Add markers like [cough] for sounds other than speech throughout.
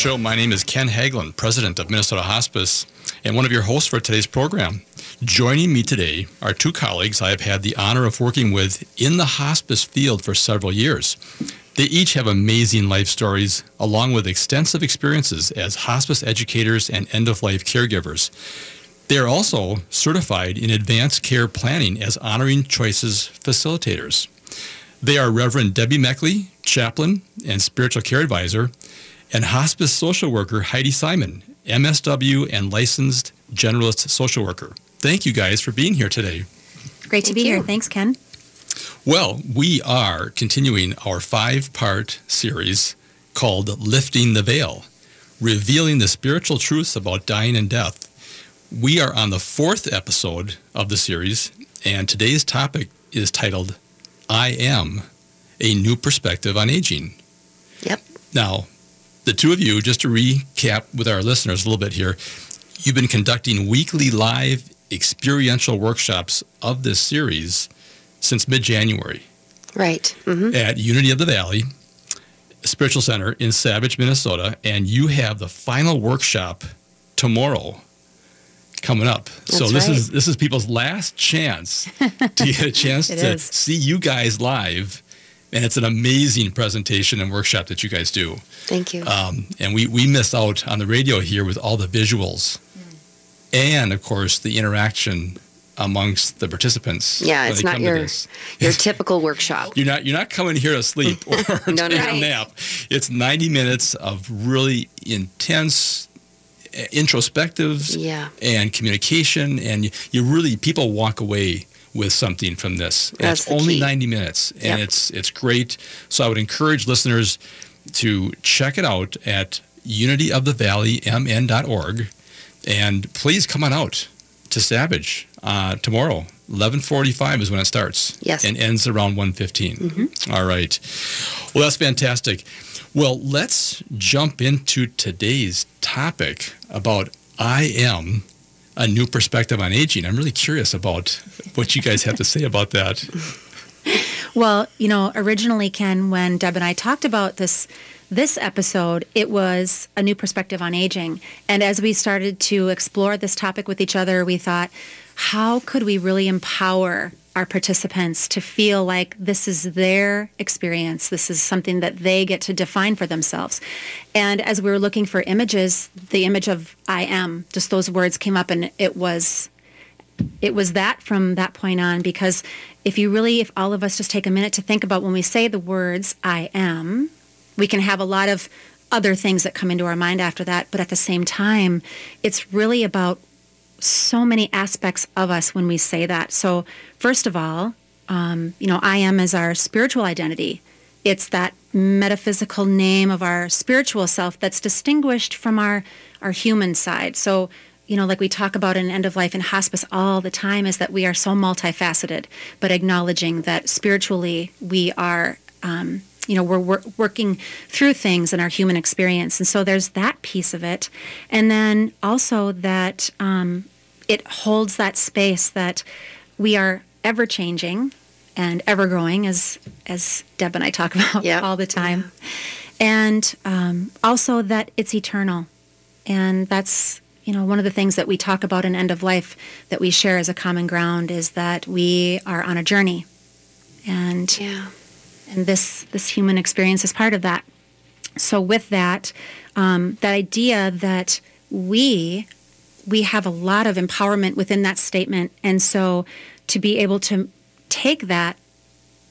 Show. My name is Ken Haglund, president of Minnesota Hospice, and one of your hosts for today's program. Joining me today are two colleagues I have had the honor of working with in the hospice field for several years. They each have amazing life stories, along with extensive experiences as hospice educators and end of life caregivers. They are also certified in advanced care planning as Honoring Choices facilitators. They are Reverend Debbie Meckley, chaplain and spiritual care advisor, and hospice social worker Heidi Simon, MSW and licensed generalist social worker. Thank you guys for being here today. Great to Thank be you. here. Thanks, Ken. Well, we are continuing our five part series called Lifting the Veil, revealing the spiritual truths about dying and death. We are on the fourth episode of the series, and today's topic is titled I Am a New Perspective on Aging. Yep. Now, the two of you, just to recap with our listeners a little bit here, you've been conducting weekly live experiential workshops of this series since mid January Right. hmm at Unity of the Valley Spiritual Center in Savage, Minnesota, and you have the final workshop tomorrow coming up. so this right. is this is people's last chance to get a [laughs] chance to is. see you guys live. And it's an amazing presentation and workshop that you guys do. Thank you. Um, and we, we miss out on the radio here with all the visuals and, of course, the interaction amongst the participants. yeah, it's not your your [laughs] typical workshop. You're not you're not coming here to sleep [laughs] or No, take no. a nap. It's 90 minutes of really intense uh, introspectives Yeah. and communication, and you, you really people walk away with something from this. That's it's only key. 90 minutes, and Yep. it's it's great. So I would encourage listeners to check it out at unityofthevalleymn.org, and please come on out to Savage uh, tomorrow. 11:45 is when it starts. Yes. And ends around 1:15. Mm-hmm. All right. Well, that's fantastic. Well, let's jump into today's topic about I am a new perspective on aging. I'm really curious about what you guys have to say about that. Well, you know, originally, Ken, when Deb and I talked about this this episode, it was a new perspective on aging. And as we started to explore this topic with each other, we thought, how could we really empower our participants to feel like this is their experience? This is something that they get to define for themselves. And as we were looking for images, the image of I am, just those words came up and it was it was that from that point on because if you really if all of us just take a minute to think about when we say the words i am we can have a lot of other things that come into our mind after that but at the same time it's really about so many aspects of us when we say that so first of all um, you know i am is our spiritual identity it's that metaphysical name of our spiritual self that's distinguished from our our human side so you know, like we talk about in end of life and hospice all the time, is that we are so multifaceted, but acknowledging that spiritually we are, um, you know, we're wor- working through things in our human experience. And so there's that piece of it. And then also that um, it holds that space that we are ever changing and ever growing, as, as Deb and I talk [laughs] about Yep. all the time. And um, also that it's eternal. And that's, you know, one of the things that we talk about in end of life that we share as a common ground is that we are on a journey. And Yeah. and this this human experience is part of that. So with that, um, that idea that we we have a lot of empowerment within that statement, and so to be able to take that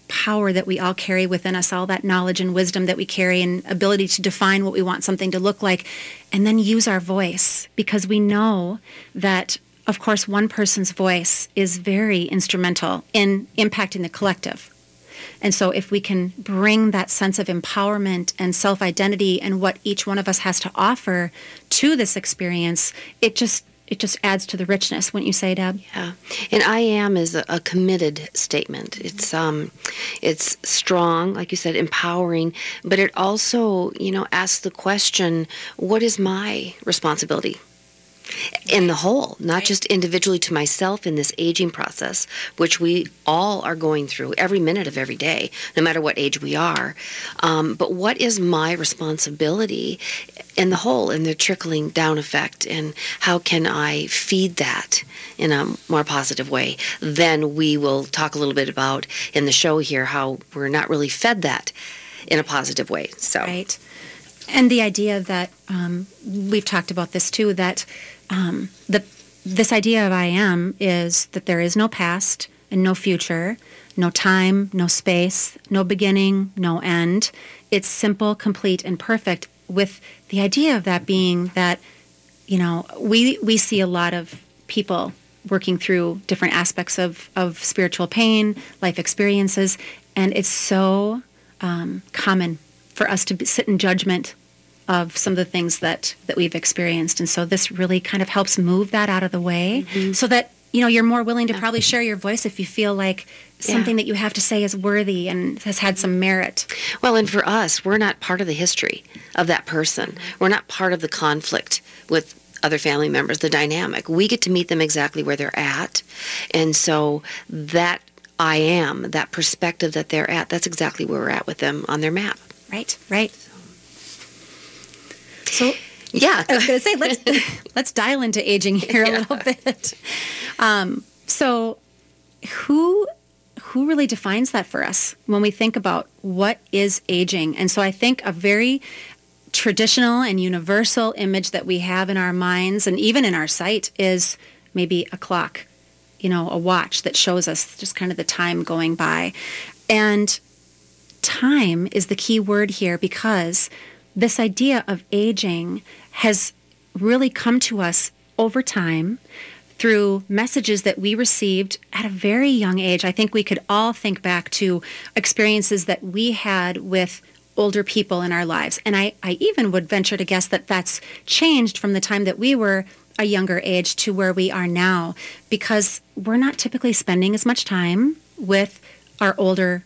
power that we all carry within us, all that knowledge and wisdom that we carry, and ability to define what we want something to look like, and then use our voice because we know that. Of course, one person's voice is very instrumental in impacting the collective. And so if we can bring that sense of empowerment and self-identity and what each one of us has to offer to this experience, it just it just adds to the richness, wouldn't you say, Deb? Yeah, and I am is a, a committed statement. It's um, it's strong, like you said, empowering, but it also, you know, asks the question, what is my responsibility? In the whole, not just individually to myself in this aging process, which we all are going through every minute of every day, no matter what age we are. Um, but what is my responsibility in the whole, in the trickling down effect, and how can I feed that in a more positive way? Then we will talk a little bit about in the show here how we're not really fed that in a positive way. So. Right. And the idea that um, we've talked about this too, that um, the this idea of I am is that there is no past and no future, no time, no space, no beginning, no end. It's simple, complete, and perfect. With the idea of that being that, you know, we we see a lot of people working through different aspects of, of spiritual pain, life experiences, and it's so um, common for us to sit in judgment of some of the things that that we've experienced. And so this really kind of helps move that out of the way mm-hmm. so that you know you're more willing to probably share your voice if you feel like something yeah. that you have to say is worthy and has had some merit. Well and for us we're not part of the history of that person. We're not part of the conflict with other family members the dynamic. We get to meet them exactly where they're at. And so that i am that perspective that they're at that's exactly where we're at with them on their map. Right right so yeah, I was going to say let's [laughs] [laughs] let's dial into aging here yeah. a little bit. Um, so, who who really defines that for us when we think about what is aging? And so, I think a very traditional and universal image that we have in our minds and even in our sight is maybe a clock, you know, a watch that shows us just kind of the time going by. And time is the key word here because this idea of aging has really come to us over time through messages that we received at a very young age. I think we could all think back to experiences that we had with older people in our lives. And I, I even would venture to guess that that's changed from the time that we were a younger age to where we are now because we're not typically spending as much time with our older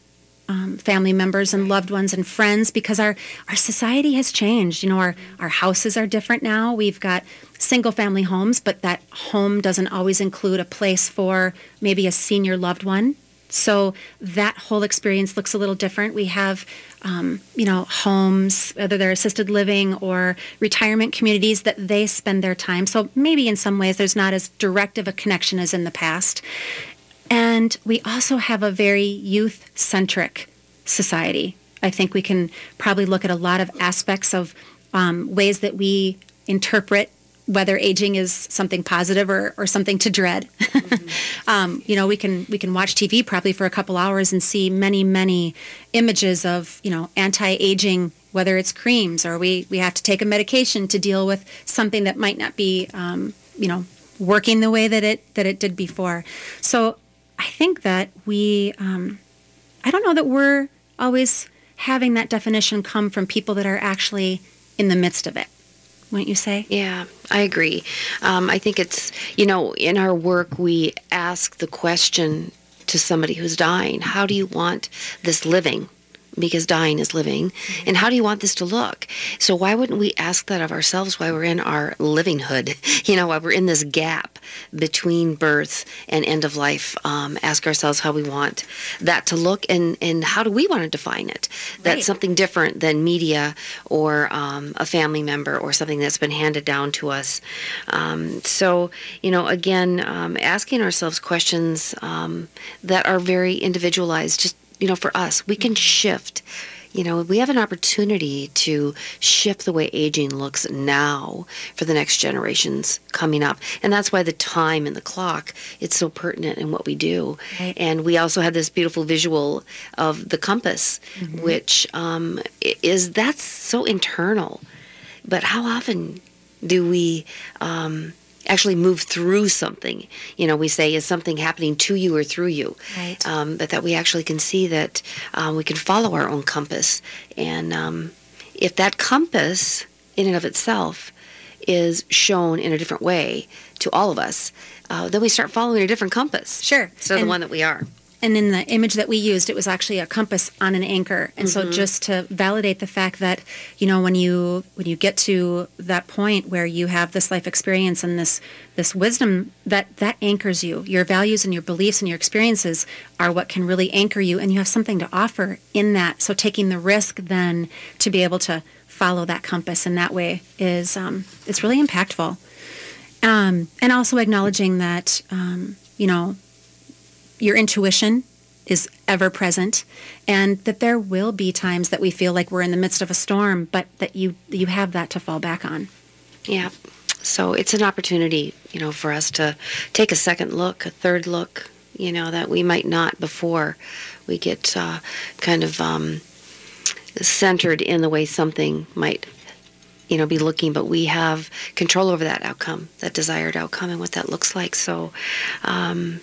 um, family members and loved ones and friends because our, our society has changed. You know, our, our houses are different now. We've got single family homes, but that home doesn't always include a place for maybe a senior loved one. So that whole experience looks a little different. We have, um, you know, homes, whether they're assisted living or retirement communities that they spend their time. So maybe in some ways there's not as direct of a connection as in the past. And we also have a very youth centric society. I think we can probably look at a lot of aspects of um, ways that we interpret whether aging is something positive or, or something to dread. Mm-hmm. [laughs] um, you know, we can we can watch TV probably for a couple hours and see many many images of you know anti-aging, whether it's creams or we we have to take a medication to deal with something that might not be um, you know working the way that it that it did before. So I think that we, um, I don't know that we're always having that definition come from people that are actually in the midst of it. Wouldn't you say? Yeah, I agree. Um, I think it's, you know, in our work, we ask the question to somebody who's dying how do you want this living? Because dying is living. And how do you want this to look? So why wouldn't we ask that of ourselves while we're in our livinghood? [laughs] You know, while we're in this gap between birth and end of life, um, ask ourselves how we want that to look and, and how do we want to define it? That's right. something different than media or um, a family member or something that's been handed down to us. Um, so, you know, again, um, asking ourselves questions um, that are very individualized, just you know, for us, we can shift. You know, we have an opportunity to shift the way aging looks now for the next generations coming up. And that's why the time and the clock, it's so pertinent in what we do. Right. And we also have this beautiful visual of the compass, mm-hmm. which um, is, that's so internal. But how often do we um, actually move through something. You know, we say, is something happening to you or through you? Right. Um, but that we actually can see that um, we can follow our own compass. And um, if that compass, in and of itself, is shown in a different way to all of us, uh, then we start following a different compass. Sure. So the one that we are. And in the image that we used, it was actually a compass on an anchor. And mm-hmm. so just to validate the fact that, you know, when you when you get to that point where you have this life experience and this this wisdom that that anchors you. Your values and your beliefs and your experiences are what can really anchor you and you have something to offer in that. So taking the risk then to be able to follow that compass in that way is um, it's really impactful. Um, and also acknowledging that um, you know your intuition is ever present and that there will be times that we feel like we're in the midst of a storm but that you you have that to fall back on. Yeah. So it's an opportunity you know for us to take a second look a third look you know that we might not before we get uh, kind of um, centered in the way something might you know be looking but we have control over that outcome that desired outcome and what that looks like. So um,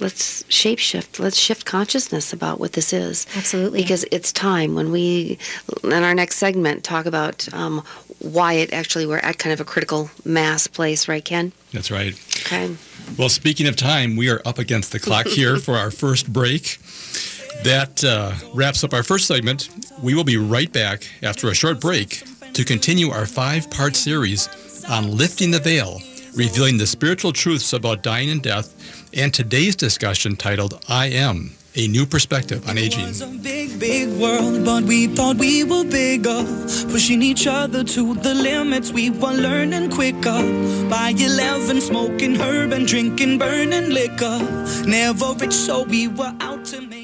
let's shapeshift. Let's shift consciousness about what this is. Absolutely. Because it's time when we, in our next segment, talk about um, why it actually we're at kind of a critical mass place, right, Ken? That's right. Okay. Well, speaking of time, we are up against the clock here [laughs] for our first break. That uh, wraps up our first segment. We will be right back after a short break to continue our five part series on lifting the veil, revealing the spiritual truths about dying and death and today's discussion titled I Am, a new perspective on aging. big, big world, but we thought we were bigger. Pushing each other to the limits, we were learning quicker. By 11, smoking herb and drinking burning liquor. Never rich, so we were out to make.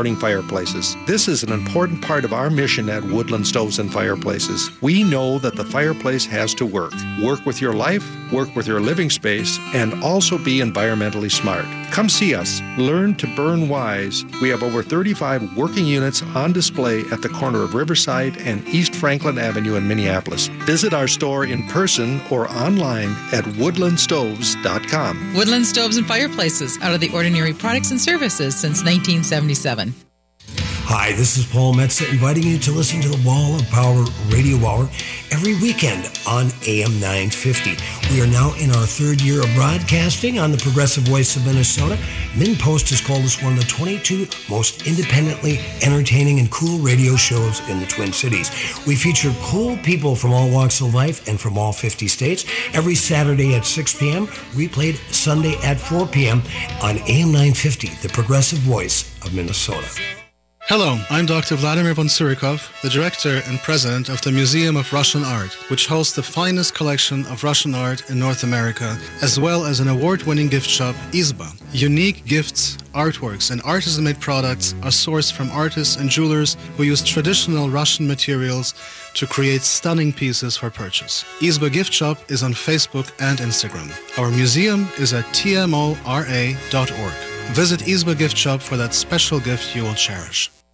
fireplaces. This is an important part of our mission at Woodland Stoves and Fireplaces. We know that the fireplace has to work. Work with your life, work with your living space, and also be environmentally smart. Come see us. Learn to burn wise. We have over 35 working units on display at the corner of Riverside and East Franklin Avenue in Minneapolis. Visit our store in person or online at woodlandstoves.com. Woodland Stoves and Fireplaces, out of the ordinary products and services since 1977. Hi, this is Paul Metsa inviting you to listen to the Wall of Power Radio Hour every weekend on AM 950. We are now in our third year of broadcasting on the Progressive Voice of Minnesota. MinnPost has called us one of the 22 most independently entertaining and cool radio shows in the Twin Cities. We feature cool people from all walks of life and from all 50 states every Saturday at 6 p.m., replayed Sunday at 4 p.m. on AM 950, the Progressive Voice of Minnesota. Hello, I'm Dr. Vladimir von Tsurikov, the director and president of the Museum of Russian Art, which hosts the finest collection of Russian art in North America, as well as an award-winning gift shop, Izba. Unique gifts, artworks, and artisan-made products are sourced from artists and jewelers who use traditional Russian materials to create stunning pieces for purchase. Izba Gift Shop is on Facebook and Instagram. Our museum is at tmora.org. Visit Izba Gift Shop for that special gift you will cherish.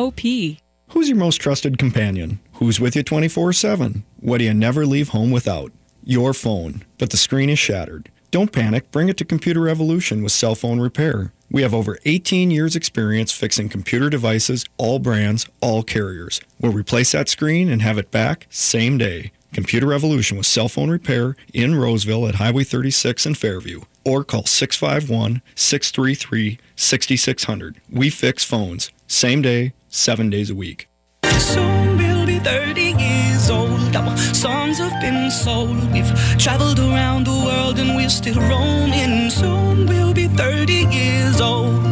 seward.co Who's your most trusted companion? Who's with you 24 7? What do you never leave home without? Your phone, but the screen is shattered. Don't panic, bring it to Computer Revolution with cell phone repair. We have over 18 years experience fixing computer devices, all brands, all carriers. We'll replace that screen and have it back same day. Computer Revolution with cell phone repair in Roseville at Highway 36 in Fairview or call 651-633-6600. We fix phones same day, seven days a week. Soon we'll be 30 years old. Our songs have been sold. We've traveled around the world and we're still roaming. Soon we'll be 30 years old.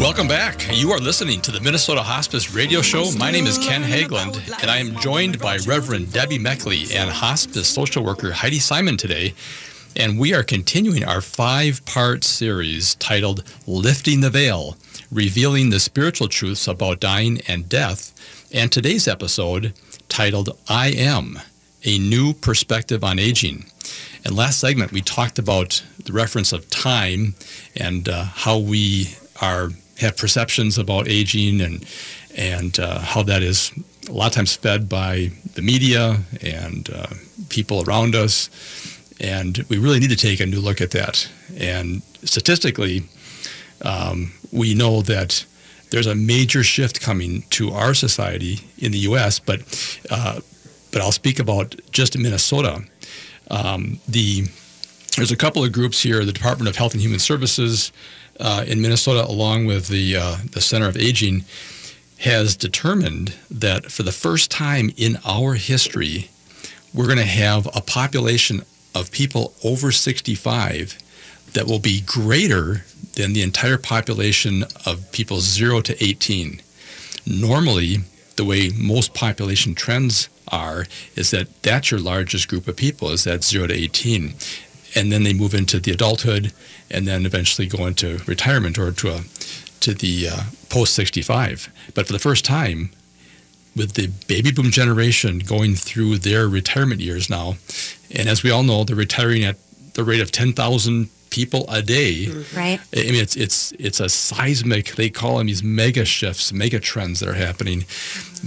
Welcome back. You are listening to the Minnesota Hospice Radio Show. My name is Ken Haglund, and I am joined by Reverend Debbie Meckley and hospice social worker Heidi Simon today. And we are continuing our five part series titled Lifting the Veil, revealing the spiritual truths about dying and death. And today's episode titled I Am, a new perspective on aging. And last segment, we talked about the reference of time and uh, how we are have perceptions about aging and and uh, how that is a lot of times fed by the media and uh, people around us. And we really need to take a new look at that. And statistically, um, we know that there's a major shift coming to our society in the U.S., but uh, but I'll speak about just Minnesota. Um, the there's a couple of groups here: the Department of Health and Human Services uh, in Minnesota, along with the uh, the Center of Aging, has determined that for the first time in our history, we're going to have a population of people over 65 that will be greater than the entire population of people 0 to 18. Normally, the way most population trends are is that that's your largest group of people is that 0 to 18 and then they move into the adulthood and then eventually go into retirement or to a to the uh, post 65 but for the first time with the baby boom generation going through their retirement years now and as we all know they're retiring at the rate of 10,000 people a day. Right. I mean, it's it's it's a seismic. They call them these mega shifts, mega trends that are happening.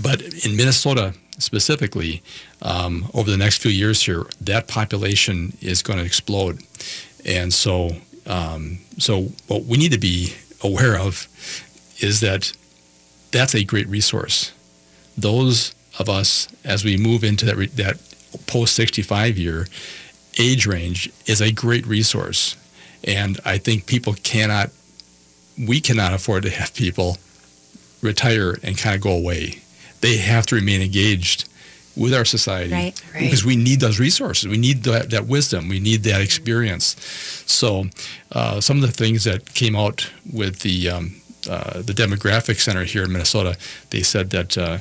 But in Minnesota specifically, um, over the next few years here, that population is going to explode, and so um, so what we need to be aware of is that that's a great resource. Those of us as we move into that re- that post 65 year age range is a great resource and I think people cannot, we cannot afford to have people retire and kind of go away. They have to remain engaged with our society Right. Right. because we need those resources. We need that, that wisdom. We need that experience. So, uh, some of the things that came out with the um, uh, the demographic center here in Minnesota, they said that uh,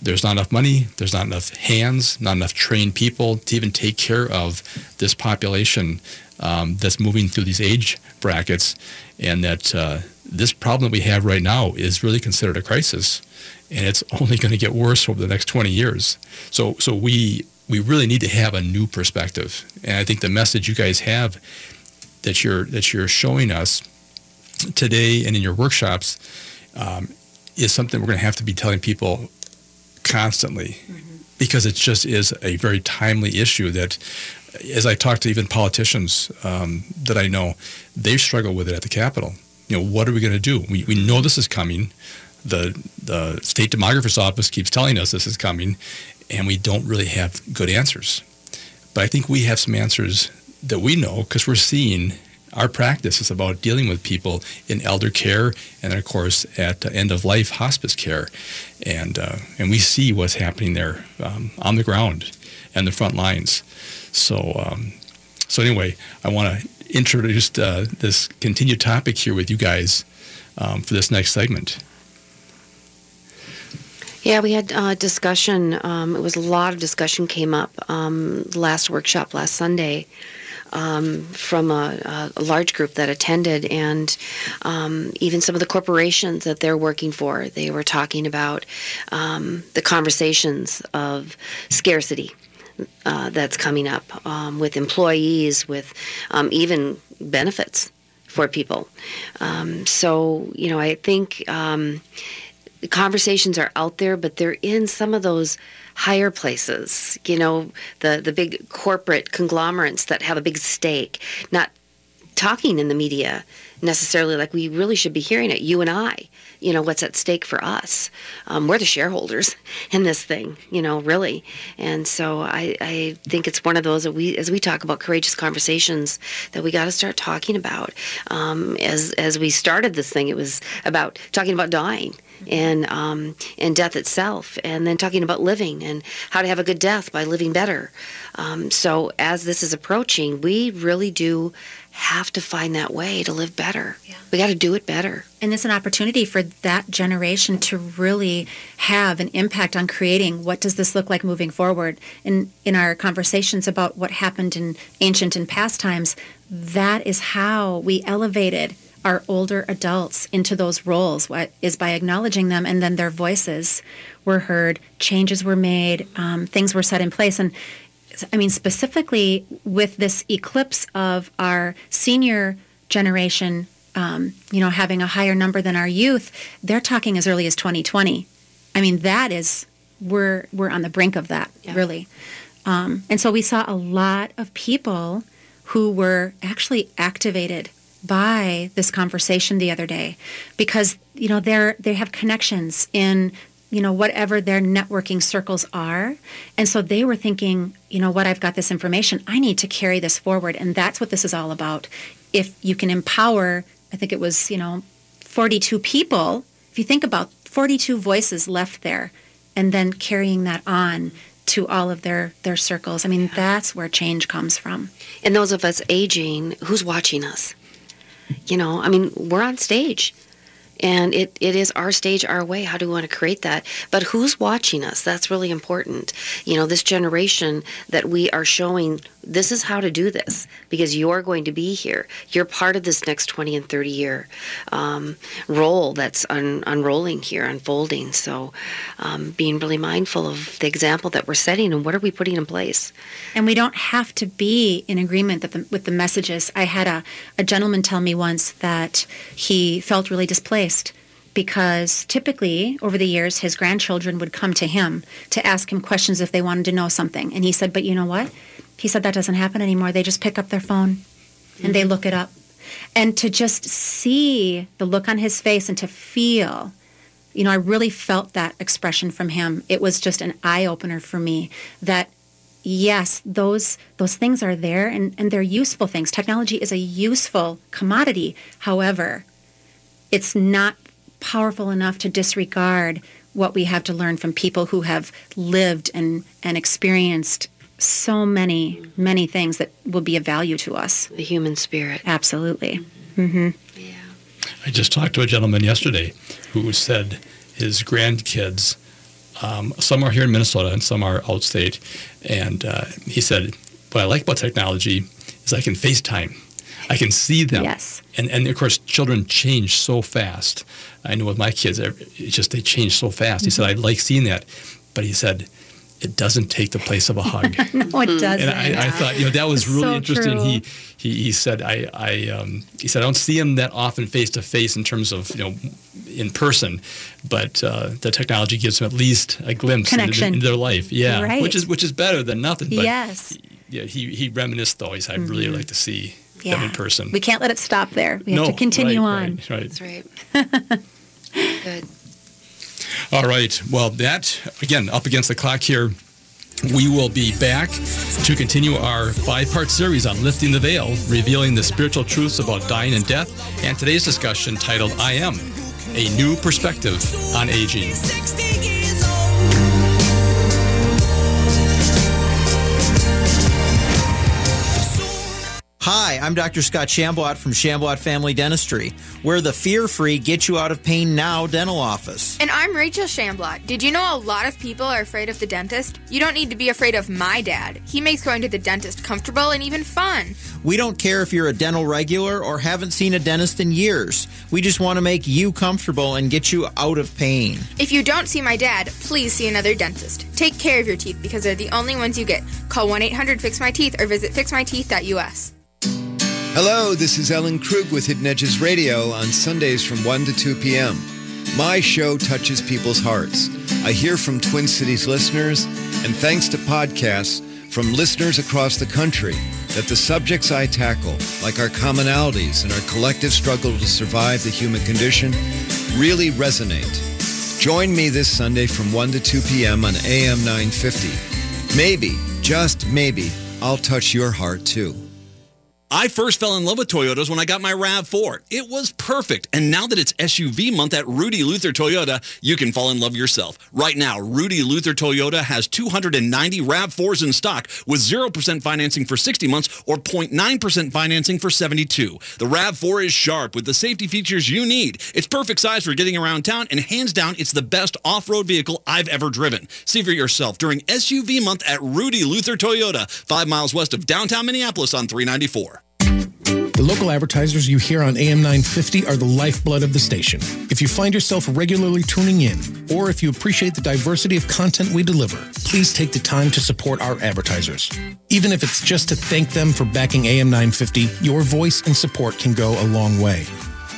there's not enough money, there's not enough hands, not enough trained people to even take care of this population um, that's moving through these age brackets, and that uh, this problem that we have right now is really considered a crisis, and it's [laughs] only going to get worse over the next 20 years. So, so we we really need to have a new perspective, and I think the message you guys have that you're that you're showing us today and in your workshops um, is something we're going to have to be telling people constantly because it just is a very timely issue that as I talk to even politicians um, that I know, they struggle with it at the Capitol. You know, what are we going to do? We, we know this is coming. The, the state demographer's office keeps telling us this is coming, and we don't really have good answers. But I think we have some answers that we know because we're seeing our practice is about dealing with people in elder care and of course at end of life hospice care and uh, and we see what's happening there um, on the ground and the front lines so um, so anyway I want to introduce uh, this continued topic here with you guys um, for this next segment Yeah, we had uh, discussion. Um, it was a lot of discussion came up um, last workshop last Sunday um, from a, a large group that attended, and um, even some of the corporations that they're working for. They were talking about um, the conversations of scarcity. Uh, that's coming up um, with employees, with um, even benefits for people. Um, so, you know, I think um, conversations are out there, but they're in some of those higher places. You know, the the big corporate conglomerates that have a big stake, not talking in the media necessarily like we really should be hearing it. You and I, you know, what's at stake for us? Um, we're the shareholders [laughs] in this thing, you know, really. And so I, I think it's one of those that we, as we talk about courageous conversations, that we got to start talking about. Um, as as we started this thing, it was about talking about dying and um, and death itself, and then talking about living and how to have a good death by living better. Um, so as this is approaching, we really do have to find that way to live better. We got to do it better. And it's an opportunity for that generation to really have an impact on creating what does this look like moving forward. In in our conversations about what happened in ancient and past times, that is how we elevated our older adults into those roles what is by acknowledging them and then their voices were heard changes were made um, things were set in place and I mean, specifically with this eclipse of our senior generation, um, you know, having a higher number than our youth, they're talking as early as 2020. I mean, that is we're we're on the brink of that, yeah. really. Um, and so we saw a lot of people who were actually activated by this conversation the other day because you know they're they have connections in you know, whatever their networking circles are. And so they were thinking, you know what, I've got this information. I need to carry this forward. And that's what this is all about. If you can empower, I think it was, you know, 42 people, if you think about 42 voices left there and then carrying that on to all of their their circles. I mean, yeah. that's where change comes from. And those of us aging, who's watching us? You know, I mean, we're on stage and it, it is our stage our way. How do we want to create that? But who's watching us? That's really important. You know this generation that we are showing this is how to do this because you're going to be here. You're part of this next 20 and 30 year um, role that's un- unrolling here unfolding. So um, being really mindful of the example that we're setting and what are we putting in place. And we don't have to be in agreement the, with the messages. I had a, a gentleman tell me once that he felt really displaced because typically over the years his grandchildren would come to him to ask him questions if they wanted to know something. And he said but you know what he said that doesn't happen anymore. They just pick up their phone mm-hmm. and they look it up. And to just see the look on his face and to feel you know i really felt that expression from him. It was just an eye opener for me that yes those those things are there and, and they're useful things. Technology is a useful commodity. However it's not powerful enough to disregard what we have to learn from people who have lived and, and experienced so many, many things that will be of value to us. The human spirit. Absolutely. Mm-hmm. Yeah. I just talked to a gentleman yesterday who said his grandkids, um, some are here in Minnesota and some are outstate, and uh, he said, what I like about technology is I can FaceTime I can see them. Yes. And and of course, children change so fast. I know with my kids, it's just they change so fast. Mm-hmm. He said, I like seeing that, but he said. It doesn't take the place of a hug. [laughs] no, it doesn't. And I, I, thought, you know, that was really so interesting. True. He, he he said, I, I um, he said, I don't see him that often face to face in terms of, you know, in person, but uh, the technology gives him at least a glimpse into, into, their life. Yeah, right. which is which is better than nothing. But yes. He, yeah, he he reminisced though. He said, I'd mm-hmm. really like to see yeah. them in person. We can't let it stop there. We have no, to continue right, on. Right, right. That's right. [laughs] Good. All right. Well, that, again, up against the clock here. We will be back to continue our five part series on lifting the veil, revealing the spiritual truths about dying and death, and today's discussion titled I Am A New Perspective on Aging. Hi, I'm Dr. Scott Shamblot from Shamblot Family Dentistry. We're the fear free, get you out of pain now dental office. And I'm Rachel Shamblot. Did you know a lot of people are afraid of the dentist? You don't need to be afraid of my dad. He makes going to the dentist comfortable and even fun. We don't care if you're a dental regular or haven't seen a dentist in years. We just want to make you comfortable and get you out of pain. If you don't see my dad, please see another dentist. Take care of your teeth because they're the only ones you get. Call 1 800 Fix My Teeth or visit fixmyteeth.us. Hello, this is Ellen Krug with Hidden Edges Radio on Sundays from 1 to 2 p.m. My show touches people's hearts. I hear from Twin Cities listeners, and thanks to podcasts from listeners across the country, that the subjects I tackle, like our commonalities and our collective struggle to survive the human condition, really resonate. Join me this Sunday from 1 to 2 p.m. on AM 950. Maybe, just maybe, I'll touch your heart too. I first fell in love with Toyotas when I got my RAV4. It was perfect. And now that it's SUV month at Rudy Luther Toyota, you can fall in love yourself. Right now, Rudy Luther Toyota has 290 RAV4s in stock with 0% financing for 60 months or 0.9% financing for 72. The RAV4 is sharp with the safety features you need. It's perfect size for getting around town and hands down, it's the best off-road vehicle I've ever driven. See for yourself during SUV month at Rudy Luther Toyota, five miles west of downtown Minneapolis on 394. The local advertisers you hear on AM 950 are the lifeblood of the station. If you find yourself regularly tuning in, or if you appreciate the diversity of content we deliver, please take the time to support our advertisers. Even if it's just to thank them for backing AM 950, your voice and support can go a long way.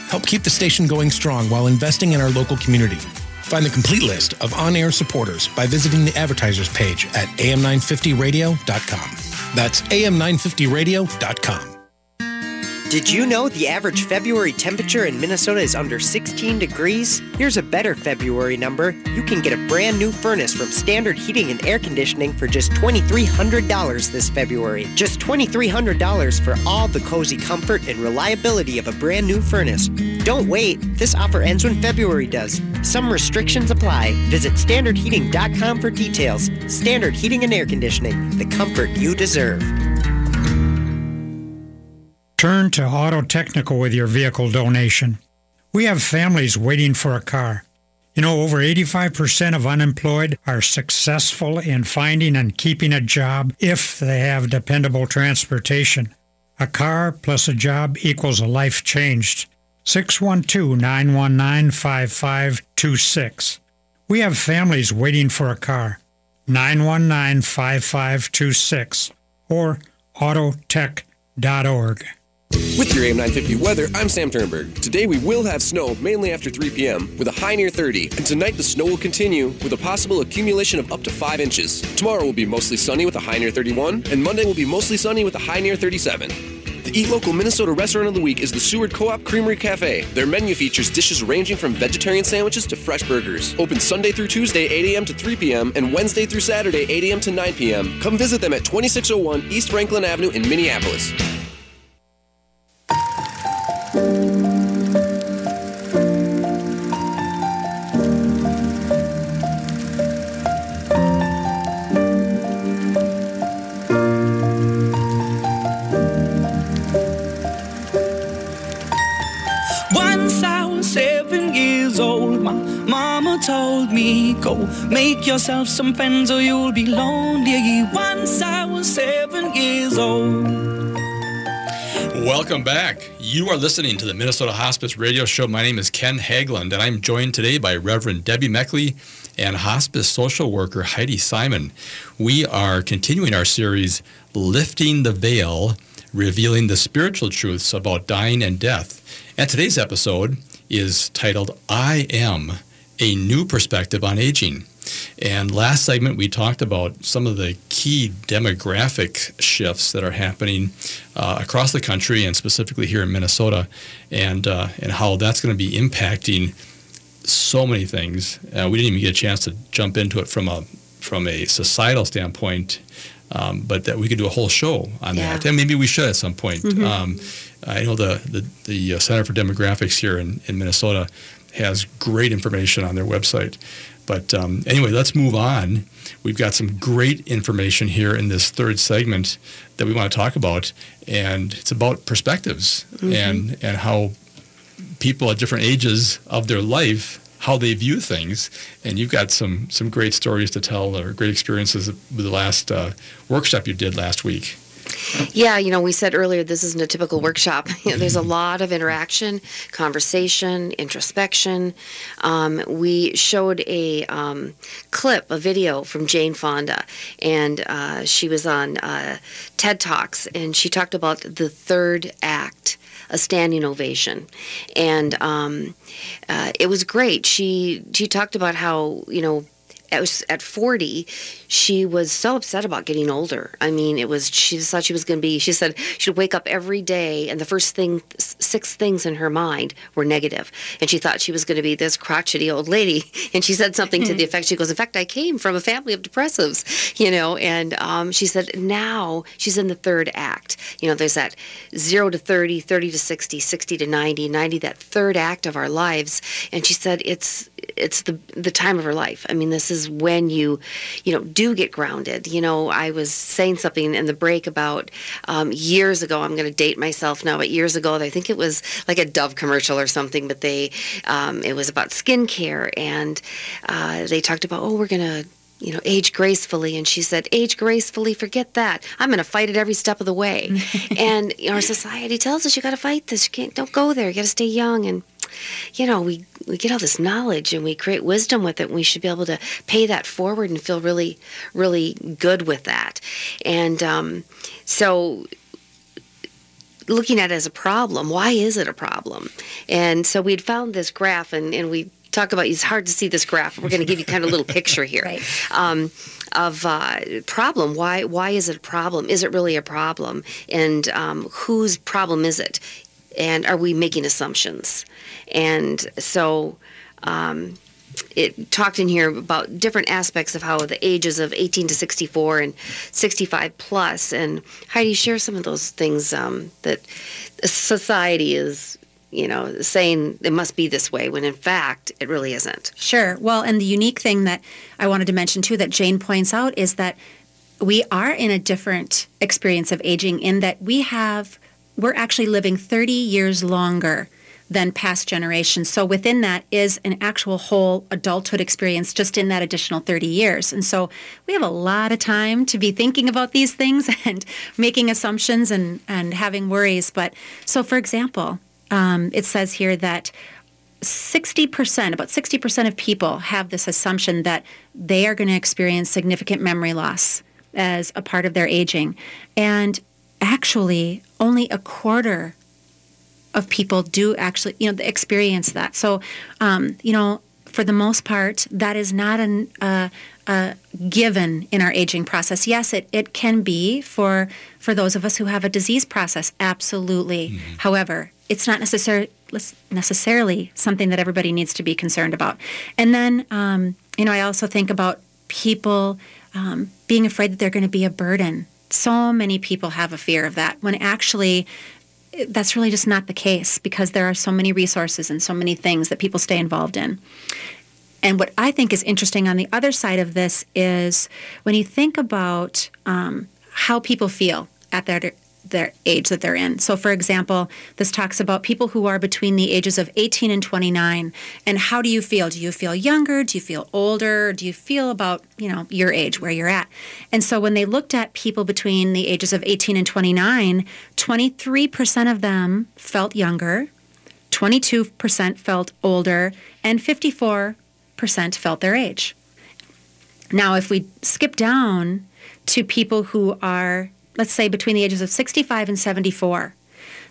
Help keep the station going strong while investing in our local community. Find the complete list of on air supporters by visiting the advertisers page at am950radio.com. That's am950radio.com. Did you know the average February temperature in Minnesota is under 16 degrees? Here's a better February number. You can get a brand new furnace from Standard Heating and Air Conditioning for just $2,300 this February. Just $2,300 for all the cozy comfort and reliability of a brand new furnace. Don't wait. This offer ends when February does. Some restrictions apply. Visit standardheating.com for details. Standard Heating and Air Conditioning, the comfort you deserve. Turn to Auto Technical with your vehicle donation. We have families waiting for a car. You know, over 85% of unemployed are successful in finding and keeping a job if they have dependable transportation. A car plus a job equals a life changed. 612-919-5526. We have families waiting for a car. 919-5526 or autotech.org. With your AM 950 weather, I'm Sam Turnberg. Today we will have snow, mainly after 3 p.m., with a high near 30. And tonight the snow will continue with a possible accumulation of up to 5 inches. Tomorrow will be mostly sunny with a high near 31, and Monday will be mostly sunny with a high near 37. The Eat Local Minnesota Restaurant of the Week is the Seward Co-op Creamery Cafe. Their menu features dishes ranging from vegetarian sandwiches to fresh burgers. Open Sunday through Tuesday, 8 a.m. to 3 p.m., and Wednesday through Saturday, 8 a.m. to 9 p.m. Come visit them at 2601 East Franklin Avenue in Minneapolis. Told me, Go make yourself some friends or you'll be lonely. Once I was seven years old. Welcome back. You are listening to the Minnesota Hospice Radio Show. My name is Ken Haglund, and I'm joined today by Reverend Debbie Meckley and hospice social worker Heidi Simon. We are continuing our series, Lifting the Veil, revealing the spiritual truths about dying and death. And today's episode is titled, I Am, a New Perspective on Aging. And last segment, we talked about some of the key demographic shifts that are happening uh, across the country and specifically here in Minnesota, and uh, and how that's going to be impacting so many things. Uh, we didn't even get a chance to jump into it from a from a societal standpoint, um, but that we could do a whole show on Yeah. that, and maybe we should at some point. Mhm. Um, I know the the, the Center for Demographics here in, in Minnesota has great information on their website. But um, anyway, let's move on. We've got some great information here in this third segment that we want to talk about, and it's about perspectives Mhm. and and how people at different ages of their life how they view things. And you've got some some great stories to tell or great experiences with the last uh, workshop you did last week. Yeah, you know, we said earlier this isn't a typical workshop. [laughs] You know, there's a lot of interaction, conversation, introspection. Um, we showed a um, clip, a video from Jane Fonda, and uh, she was on uh, TED Talks, and she talked about the third act a standing ovation, and um, uh, it was great. She she talked about how you know at, at 40, she was so upset about getting older. I mean, it was, she just thought she was going to be, she said she'd wake up every day and the first thing, six things in her mind were negative. And she thought she was going to be this crotchety old lady. [laughs] And she said something to the effect, she goes, in fact, I came from a family of depressives, you know, and um, she said now she's in the third act. You know, there's that zero to 30, 30 to 60, 60 to 90, 90, that third act of our lives. And she said it's, it's the, the time of her life. I mean, this is when you, you know, do get grounded. You know, I was saying something in the break about um, years ago. I'm going to date myself now, but years ago, I think it was like a Dove commercial or something. But they, um, it was about skincare, and uh, they talked about, oh, we're going to you know, age gracefully. And she said, age gracefully, forget that. I'm going to fight it every step of the way. [laughs] and our society tells us you got to fight this. You can't, don't go there. You got to stay young. And you know, we, we get all this knowledge and we create wisdom with it. And we should be able to pay that forward and feel really, really good with that. And um, so looking at it as a problem, why is it a problem? And so we'd found this graph and, and we talk about it's hard to see this graph. We're going to give you kind of a little picture here. [laughs] right. Um, of uh, problem. Why why is it a problem? Is it really a problem? And um, whose problem is it? And are we making assumptions? And so um, it talked in here about different aspects of how the ages of 18 to 64 and 65 plus. And Heidi, share some of those things um, that society is you know, saying it must be this way when in fact it really isn't. Sure. Well, and the unique thing that I wanted to mention too that Jane points out is that we are in a different experience of aging in that we have, we're actually living 30 years longer than past generations. So within that is an actual whole adulthood experience just in that additional 30 years. And so we have a lot of time to be thinking about these things [laughs] and making assumptions and, and having worries. But so for example, um, it says here that 60%, about 60% of people have this assumption that they are going to experience significant memory loss as a part of their aging. And actually, only a quarter of people do actually, you know, experience that. So, um, you know, for the most part, that is not an, uh, a given in our aging process. Yes, it, it can be for for those of us who have a disease process, absolutely. Mm-hmm. However, it's not necessarily necessarily something that everybody needs to be concerned about. And then, um, you know, I also think about people um, being afraid that they're going to be a burden. So many people have a fear of that when actually that's really just not the case because there are so many resources and so many things that people stay involved in. And what I think is interesting on the other side of this is when you think about um, how people feel at their their age that they're in. So for example, this talks about people who are between the ages of 18 and 29 and how do you feel? Do you feel younger? Do you feel older? Do you feel about, you know, your age where you're at? And so when they looked at people between the ages of 18 and 29, 23% of them felt younger, 22% felt older, and 54% felt their age. Now, if we skip down to people who are let's say between the ages of 65 and 74,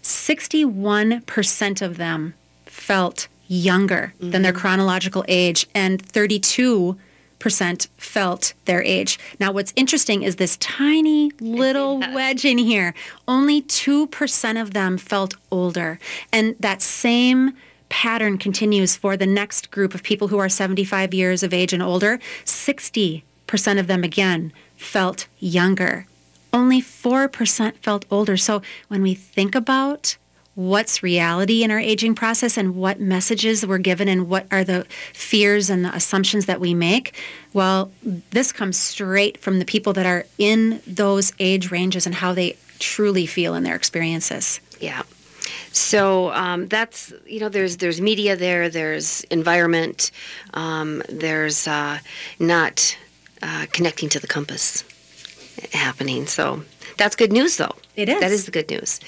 61% of them felt younger mm-hmm. than their mm-hmm. chronological age, and 32 percent felt their age. Now, what's interesting is this tiny [laughs] little wedge in here. Only 2% of them felt older. And that same pattern continues for the next group of people who are 75 years of age and older. 60% of them again felt younger only 4% felt older. So when we think about what's reality in our aging process and what messages we're given and what are the fears and the assumptions that we make, well, this comes straight from the people that are in those age ranges and how they truly feel in their experiences. Yeah. So um, that's you know there's there's media there, there's environment, um, there's uh, not uh, connecting to the compass happening. So that's good news, though. It is. That is the good news.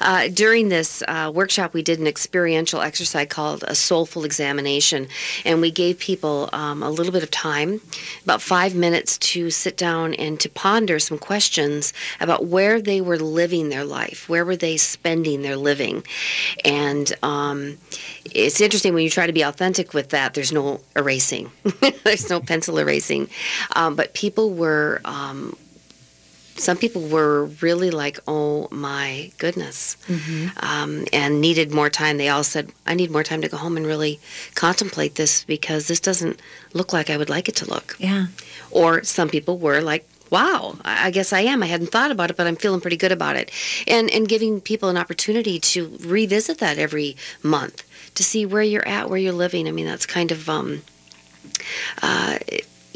Uh, during this uh, workshop, we did an experiential exercise called a soulful examination, and we gave people um, a little bit of time, about five minutes, to sit down and to ponder some questions about where they were living their life, where were they spending their living, and um, it's interesting when you try to be authentic with that. There's no erasing, [laughs] there's no pencil erasing, um, but people were. Some people were really like, oh my goodness, um, and needed more time. They all said, I need more time to go home and really contemplate this because this doesn't look like I would like it to look. Yeah. Or some people were like, wow, I I guess I am. I hadn't thought about it, but I'm feeling pretty good about it. And, and giving people an opportunity to revisit that every month to see where you're at, where you're living. I mean, that's kind of, um, uh,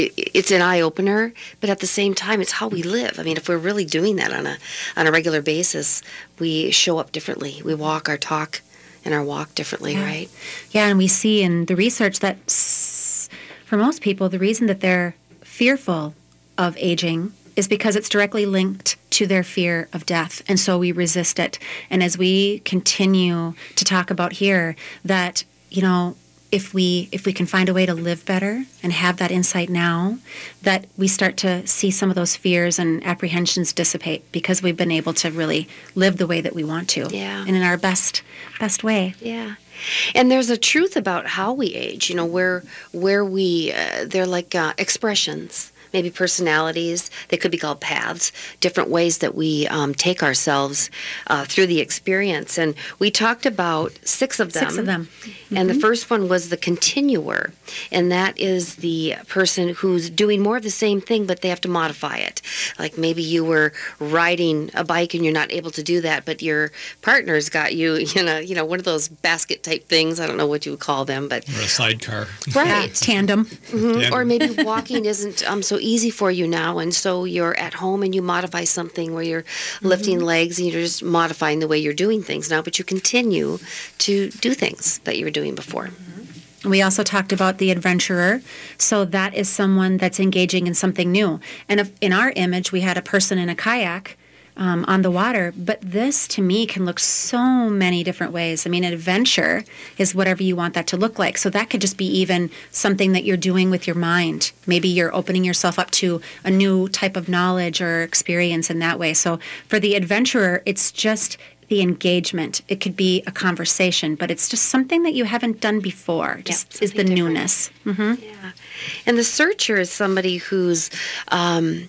it, it's an eye opener, but at the same time, it's how we live. I mean, if we're really doing that on a on a regular basis, we show up differently. We walk our talk and our walk differently, Yeah. right? Yeah, and we see in the research that for most people, the reason that they're fearful of aging is because it's directly linked to their fear of death. And so we resist it. And as we continue to talk about here, that, you know, if we if we can find a way to live better and have that insight now that we start to see some of those fears and apprehensions dissipate because we've been able to really live the way that we want to Yeah. and in our best best way Yeah. And there's a truth about how we age, you know, where where we uh, they're like uh, expressions, maybe personalities. They could be called paths, different ways that we um, take ourselves uh, through the experience. And we talked about six of them. Six of them. And the Mhm. first one was the continuer, and that is the person who's doing more of the same thing, but they have to modify it. Like maybe you were riding a bike and you're not able to do that, but your partner's got you [laughs] in a you know one of those basket type things. I don't know what you would call them, but Or a sidecar. Right. tandem. Mhm. Or maybe walking isn't um, so easy for you now, and so you're at home and you modify something where you're lifting mm-hmm. legs and you're just modifying the way you're doing things now, but you continue to do things that you were doing before. Mm-hmm. We also talked about the adventurer. So that is someone that's engaging in something new. And in our image, we had a person in a kayak um, on the water. But this, to me, can look so many different ways. I mean, an adventure is whatever you want that to look like. So that could just be even something that you're doing with your mind. Maybe you're opening yourself up to a new type of knowledge or experience in that way. So for the adventurer, it's just the engagement. It could be a conversation, but it's just something that you haven't done before. Just is the newness. hmm And the searcher is somebody who's um,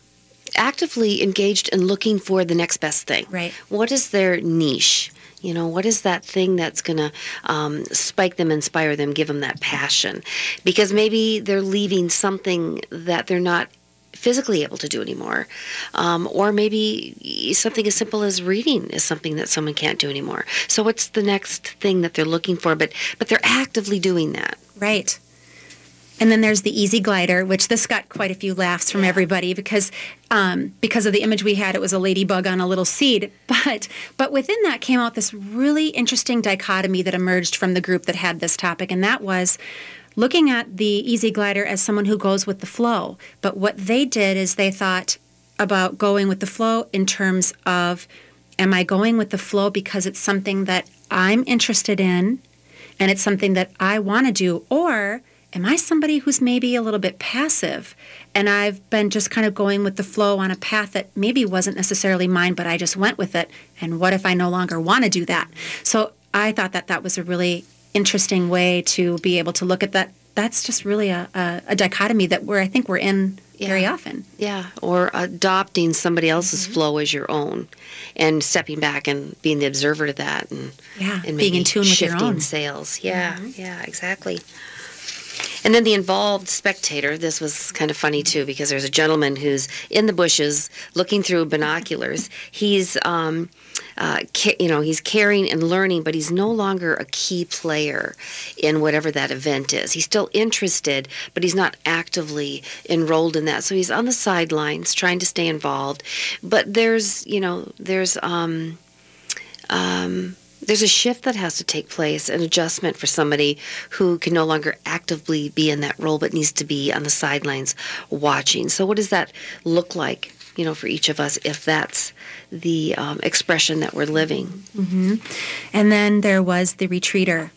actively engaged in looking for the next best thing. Right. What is their niche? You know, what is that thing that's going to um, spike them, inspire them, give them that passion? Because maybe they're leaving something that they're not physically able to do anymore. Um, or maybe something as simple as reading is something that someone can't do anymore. So what's the next thing that they're looking for? But but they're actively doing that. Right. And then there's the Easy Glider, which this got quite a few laughs from everybody because um, because of the image we had, it was a ladybug on a little seed. [laughs] But but within that came out this really interesting dichotomy that emerged from the group that had this topic, and that was looking at the Easy Glider as someone who goes with the flow. But what they did is they thought about going with the flow in terms of am I going with the flow because it's something that I'm interested in and it's something that I want to do or am I somebody who's maybe a little bit passive? And I've been just kind of going with the flow on a path that maybe wasn't necessarily mine but I just went with it. And what if I no longer want to do that? So I thought that that was a really interesting way to be able to look at that. That's just really a, a, a dichotomy that we're I think we're in very often. Yeah, or adopting somebody else's mm-hmm. flow as your own, and stepping back and being the observer to that, and Yeah, and being in tune with your own. sales. Yeah, mm-hmm. yeah, exactly. And then the involved spectator. This was kind of funny too because there's a gentleman who's in the bushes looking through binoculars. He's, um, uh, ca- you know, he's caring and learning, but he's no longer a key player in whatever that event is. He's still interested, but he's not actively enrolled in that. So he's on the sidelines trying to stay involved. But there's, you know, there's. Um, um, there's a shift that has to take place, an adjustment for somebody who can no longer actively be in that role but needs to be on the sidelines watching. So, what does that look like you know, for each of us if that's the um, expression that we're living. hmm And then there was the retreater.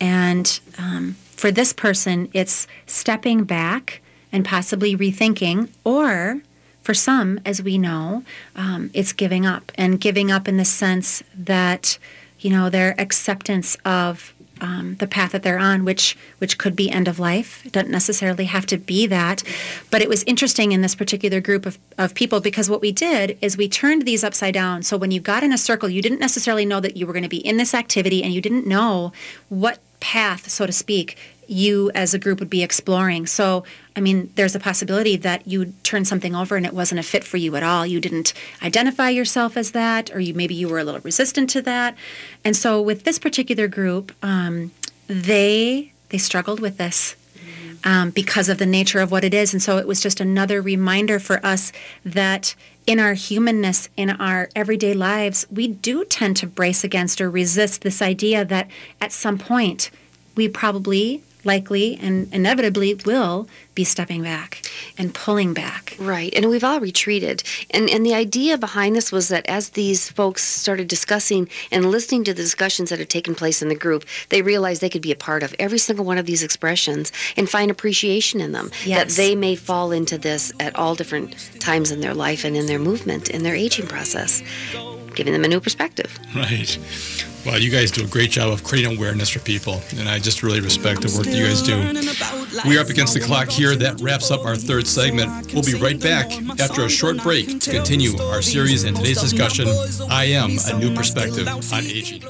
And um, for this person, it's stepping back and possibly rethinking, or for some, as we know, um, it's giving up. And giving up in the sense that, you know, their acceptance of um, the path that they're on, which which could be end of life. It doesn't necessarily have to be that. But it was interesting in this particular group of, of people because what we did is we turned these upside down. So when you got in a circle, you didn't necessarily know that you were going to be in this activity and you didn't know what path, so to speak, you as a group would be exploring. So, I mean, there's a possibility that you turn something over and it wasn't a fit for you at all. You didn't identify yourself as that, or you maybe you were a little resistant to that. And so, with this particular group, um, they they struggled with this. Um, because of the nature of what it is. And so it was just another reminder for us that in our humanness, in our everyday lives, we do tend to brace against or resist this idea that at some point we probably likely and inevitably will be stepping back and pulling back. Right. And we've all retreated. And and the idea behind this was that as these folks started discussing and listening to the discussions that had taken place in the group, they realized they could be a part of every single one of these expressions and find appreciation in them. Yes. That they may fall into this at all different times in their life and in their movement, in their aging process, giving them a new perspective. Right. Well, you guys do a great job of creating awareness for people, and I just really respect the work that you guys do. We are up against the clock here. That wraps up our third segment. We'll be right back after a short break to continue our series and today's discussion I Am a New Perspective on Aging.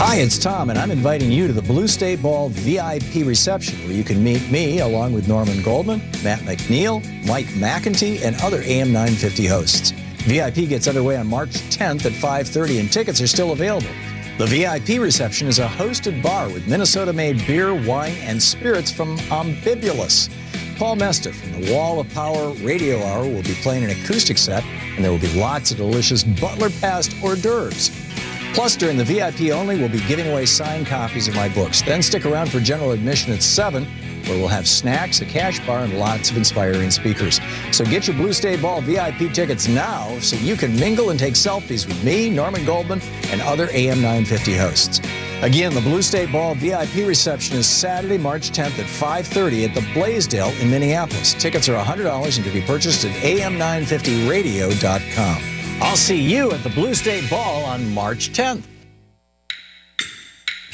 Hi, it's Tom, and I'm inviting you to the Blue State Ball VIP reception where you can meet me along with Norman Goldman, Matt McNeil, Mike McIntee, and other AM 950 hosts. VIP gets underway on March 10th at 5:30 and tickets are still available. The VIP reception is a hosted bar with Minnesota-made beer, wine, and spirits from Ambibulous. Paul Metsa from the Wall of Power Radio Hour will be playing an acoustic set, and there will be lots of delicious Butler Passed hors d'oeuvres. Plus, during the VIP only, we'll be giving away signed copies of my books. Then stick around for general admission at 7, where we'll have snacks, a cash bar, and lots of inspiring speakers. So get your Blue State Ball VIP tickets now so you can mingle and take selfies with me, Norman Goldman, and other AM 950 hosts. Again, the Blue State Ball VIP reception is Saturday, March 10th at 5:30 at the Blaisdell in Minneapolis. Tickets are $100 and can be purchased at am950radio.com. I'll see you at the Blue State Ball on March 10th.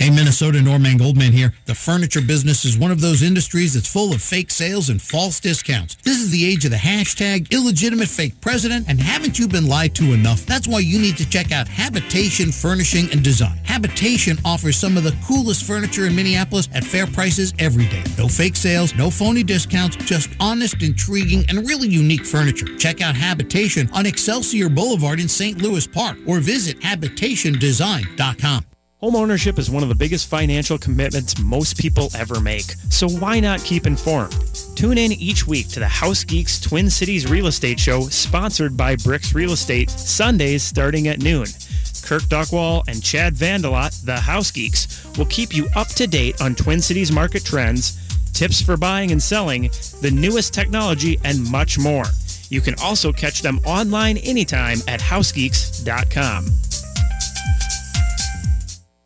Hey, Minnesota, Norman Goldman here. The furniture business is one of those industries that's full of fake sales and false discounts. This is the age of the hashtag illegitimate fake president, and haven't you been lied to enough? That's why you need to check out Habitation Furnishing and Design. Habitation offers some of the coolest furniture in Minneapolis at fair prices every day. No fake sales, no phony discounts, just honest, intriguing, and really unique furniture. Check out Habitation on Excelsior Boulevard in St. Louis Park or visit habitationdesign.com. Homeownership is one of the biggest financial commitments most people ever make. So why not keep informed? Tune in each week to the House Geeks Twin Cities Real Estate Show sponsored by Bricks Real Estate, Sundays starting at noon. Kirk Duckwall and Chad Vandelot, the House Geeks, will keep you up to date on Twin Cities market trends, tips for buying and selling, the newest technology, and much more. You can also catch them online anytime at housegeeks.com.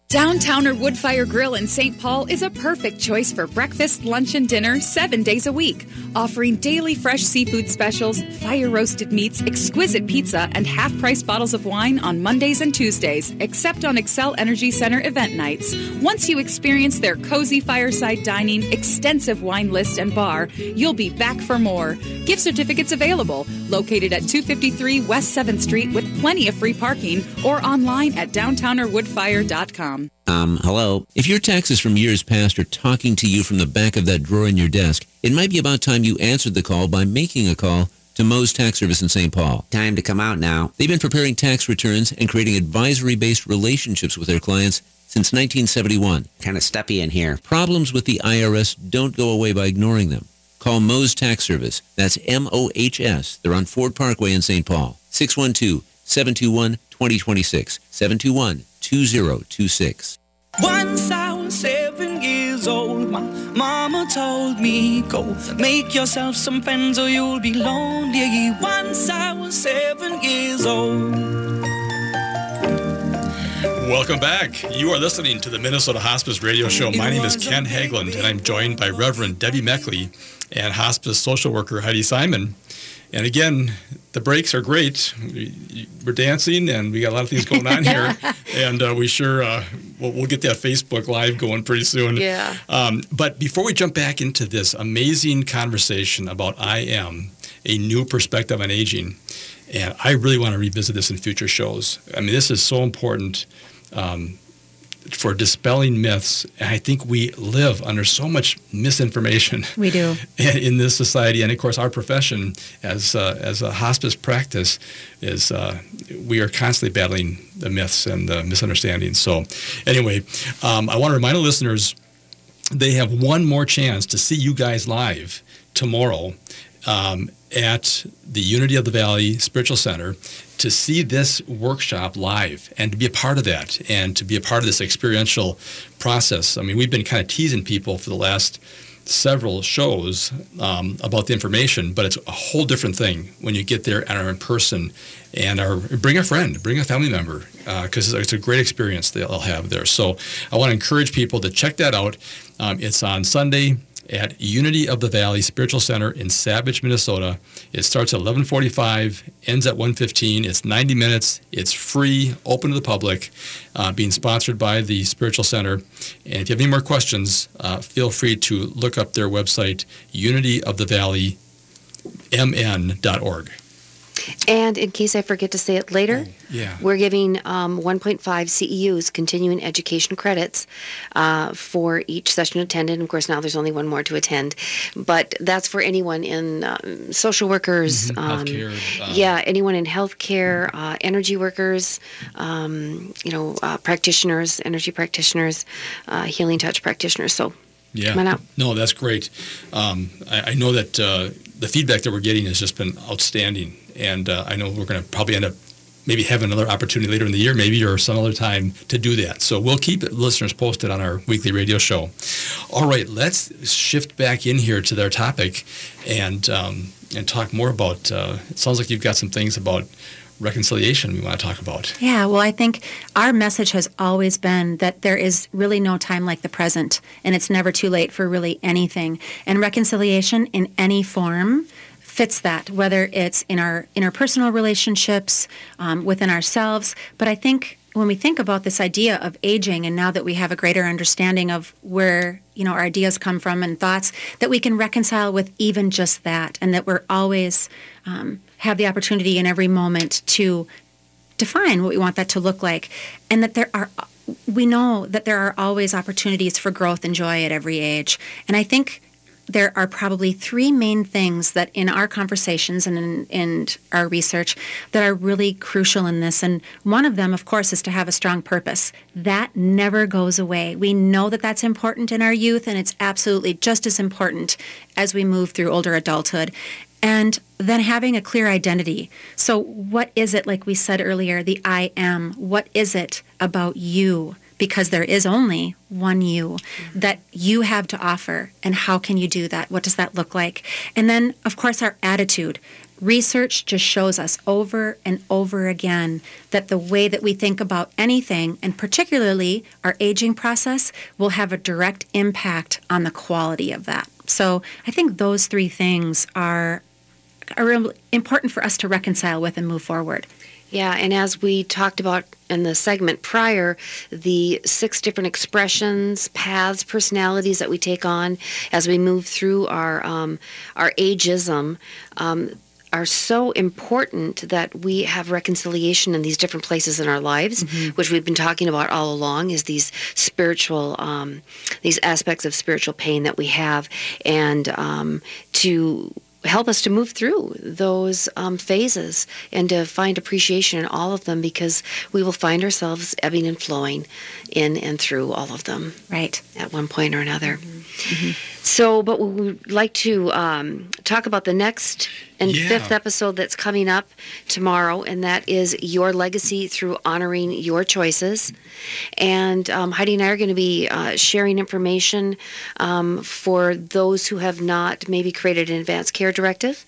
Downtowner Woodfire Grill in St. Paul is a perfect choice for breakfast, lunch, and dinner seven days a week, offering daily fresh seafood specials, fire roasted meats, exquisite pizza, and half price bottles of wine on Mondays and Tuesdays, except on Xcel Energy Center event nights. Once you experience their cozy fireside dining, extensive wine list, and bar, you'll be back for more. Gift certificates available, located at 253 West 7th Street with plenty of free parking, or online at downtownerwoodfire.com. Um, hello. If your taxes from years past are talking to you from the back of that drawer in your desk, it might be about time you answered the call by making a call to Mohs Tax Service in St. Paul. Time to come out now. They've been preparing tax returns and creating advisory-based relationships with their clients since 1971. Kind of stuffy in here. Problems with the IRS don't go away by ignoring them. Call Mohs Tax Service. That's M-O-H-S. They're on Ford Parkway in St. Paul. 612-721-2026. 721-2026. One was seven years old. My mama told me, go make yourself some friends or you'll be lonely. Once I was seven years old. Welcome back. You are listening to the Minnesota Hospice Radio Show. My name is Ken Haglund, and I'm joined by Reverend Debbie Meckley and hospice social worker Heidi Simon. And again, the breaks are great. We're dancing, and we got a lot of things going on here. [laughs] and uh, we sure uh, we'll, we'll, get that Facebook Live going pretty soon. Yeah. Um, but before we jump back into this amazing conversation about I am a new perspective on aging, and I really want to revisit this in future shows. I mean, this is so important. Um, for dispelling myths. And I think we live under so much misinformation. We do [laughs] in this society, and of course, our profession as uh, as a hospice practice is uh, we are constantly battling the myths and the misunderstandings. So, anyway, um, I want to remind the listeners they have one more chance to see you guys live tomorrow um, at the Unity of the Valley Spiritual Center to see this workshop live and to be a part of that and to be a part of this experiential process. I mean, we've been kind of teasing people for the last several shows um, about the information, but it's a whole different thing when you get there and are in person and are bring a friend, bring a family member, because uh, it's a great experience they'll have there. So I want to encourage people to check that out. Um, it's on Sunday, at Unity of the Valley Spiritual Center in Savage, Minnesota. It starts at 11:45, ends at 1:15. It's 90 minutes. It's free, open to the public, uh, being sponsored by the Spiritual Center. And if you have any more questions, uh, feel free to look up their website, unityofthevalley.mn.org. And in case I forget to say it later, oh, yeah. we're giving um, 1.5 CEUs, continuing education credits, uh, for each session attended. Of course, now there's only one more to attend, but that's for anyone in um, social workers, mm-hmm. um, uh, yeah, anyone in healthcare, uh, energy workers, um, you know, uh, practitioners, energy practitioners, uh, healing touch practitioners. So yeah. Come on out. No, that's great. Um, I, I, know that uh, the feedback that we're getting has just been outstanding and uh, I know we're going to probably end up maybe have another opportunity later in the year, maybe or some other time to do that. So we'll keep listeners posted on our weekly radio show. All right, let's shift back in here to their topic and um, and talk more about. Uh, it sounds like you've got some things about reconciliation we want to talk about. Yeah, well, I think our message has always been that there is really no time like the present, and it's never too late for really anything. And reconciliation in any form fits that, whether it's in our interpersonal relationships, um, within ourselves. But I think when we think about this idea of aging, and now that we have a greater understanding of where you know our ideas come from and thoughts, that we can reconcile with even just that, and that we're always um, have the opportunity in every moment to define what we want that to look like, and that there are we know that there are always opportunities for growth and joy at every age. And I think there are probably three main things that in our conversations and in, our research that are really crucial in this. And one of them, of course, is to have a strong purpose. That never goes away. We know that that's important in our youth, and it's absolutely just as important as we move through older adulthood. And then having a clear identity. So, what is it, like we said earlier, the I am? What is it about you? Because there is only one you that you have to offer. And how can you do that? What does that look like? And then, of course, our attitude. Research just shows us over and over again that the way that we think about anything, and particularly our aging process, will have a direct impact on the quality of that. So I think those three things are, are important for us to reconcile with and move forward. Yeah, and as we talked about in the segment prior, the six different expressions, paths, personalities that we take on as we move through our um, our ageism. Um, are so important that we have reconciliation in these different places in our lives, mm-hmm. which we've been talking about all along, is these spiritual, um, these aspects of spiritual pain that we have, and um, to help us to move through those um, phases and to find appreciation in all of them because we will find ourselves ebbing and flowing in and through all of them. Right. At one point or another. Mm-hmm. So, but we would like to um, talk about the next and Yeah. fifth episode that's coming up tomorrow, and that is your legacy through honoring your choices. And um, Heidi and I are going to be uh, sharing information um, for those who have not maybe created an advanced care directive.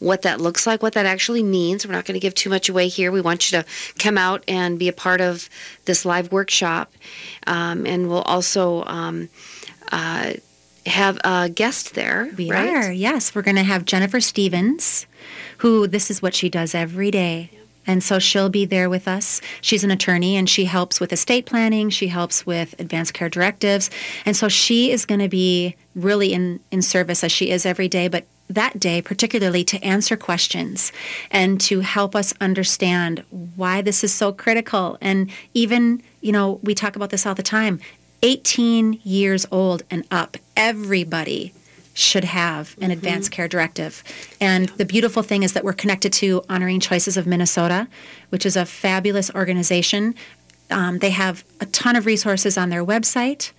What that looks like, what that actually means. We're not going to give too much away here. We want you to come out and be a part of this live workshop. Um, and we'll also um, uh, have a guest there. We right? are, yes. We're going to have Jennifer Stevens, who this is what she does every day. And so she'll be there with us. She's an attorney and she helps with estate planning. She helps with advanced care directives. And so she is going to be really in, in service as she is every day, but that day particularly to answer questions and to help us understand why this is so critical. And even, you know, we talk about this all the time. 18 years old and up, everybody should have an advanced care directive. And the beautiful thing is that we're connected to Honoring Choices of Minnesota, which is a fabulous organization. Um, they have a ton of resources on their website,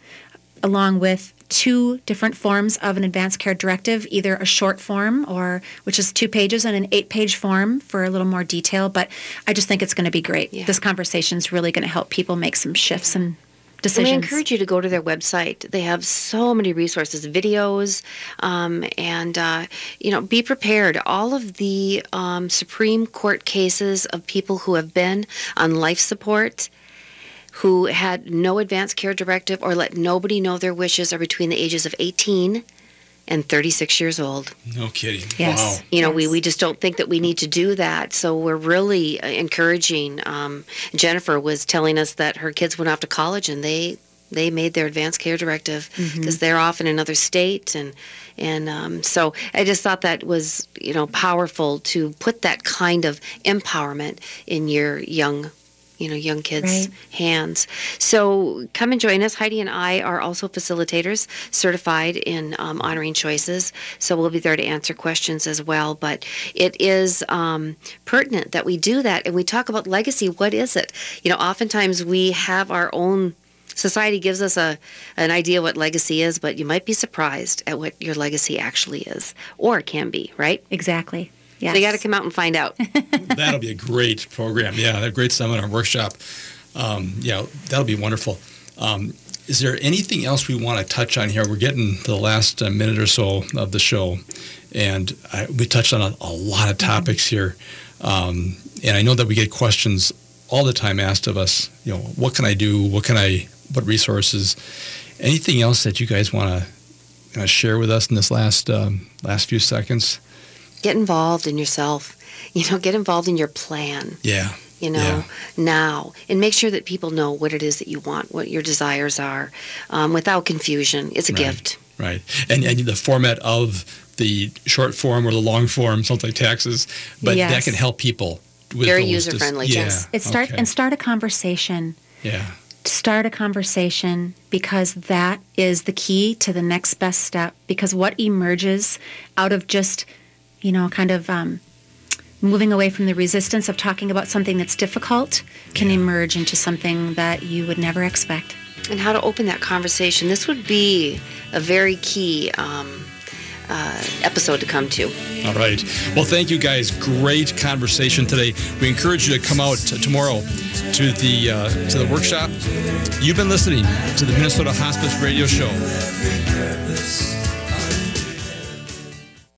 along with two different forms of an advanced care directive, either a short form or which is two pages and an eight-page form for a little more detail. But I just think it's going to be great. This conversation is really going to help people make some shifts and And decisions. we encourage you to go to their website. They have so many resources, videos, um, and uh, you know, be prepared. All of the um, Supreme Court cases of people who have been on life support, who had no advance care directive or let nobody know their wishes, are between the ages of 18 and 36 years old. No kidding. Yes. Wow. You know, we, we just don't think that we need to do that. So we're really uh, encouraging. Um, Jennifer was telling us that her kids went off to college and they they made their advanced care directive because Mhm. they're off in another state and and um, so I just thought that was you know powerful to put that kind of empowerment in your young you know young kids Right. hands. So come and join us. Heidi and i are also facilitators certified in um, honoring choices. So we'll be there to answer questions as well. But it is um, pertinent that we do that. And we talk about legacy. What is it? You know oftentimes we have our own society gives us a an idea what legacy is but you might be surprised at what your legacy actually is or can be right? Exactly so you got to come out and find out [laughs] That'll be a great program. Yeah, a great seminar workshop. Um, yeah, that'll be wonderful. Um, is there anything else we want to touch on here? We're getting to the last uh, minute or so of the show, and I, we touched on a, a lot of topics here. Um, and I know that we get questions all the time asked of us. You know, what can I do? What can I? What resources? Anything else that you guys want to uh, share with us in this last um, last few seconds? Get involved in yourself [laughs] you know get involved in your plan Yeah. you know Yeah. now and make sure that people know what it is that you want what your desires are um, without confusion it's a Right. gift Right. And, and the format of the short form or the long form, something like taxes, but that can help people. With Very user-friendly, Yeah. yes. It start okay. and start a conversation. Yeah. Start a conversation because that is the key to the next best step. Because what emerges out of just, you know, kind of um, moving away from the resistance of talking about something that's difficult can emerge into something that you would never expect. and how to open that conversation this would be a very key um, uh, episode to come to All right. Well, thank you guys. Great conversation today. We encourage you to come out t- tomorrow to the uh, to the workshop. You've been listening to the Minnesota Hospice Radio Show.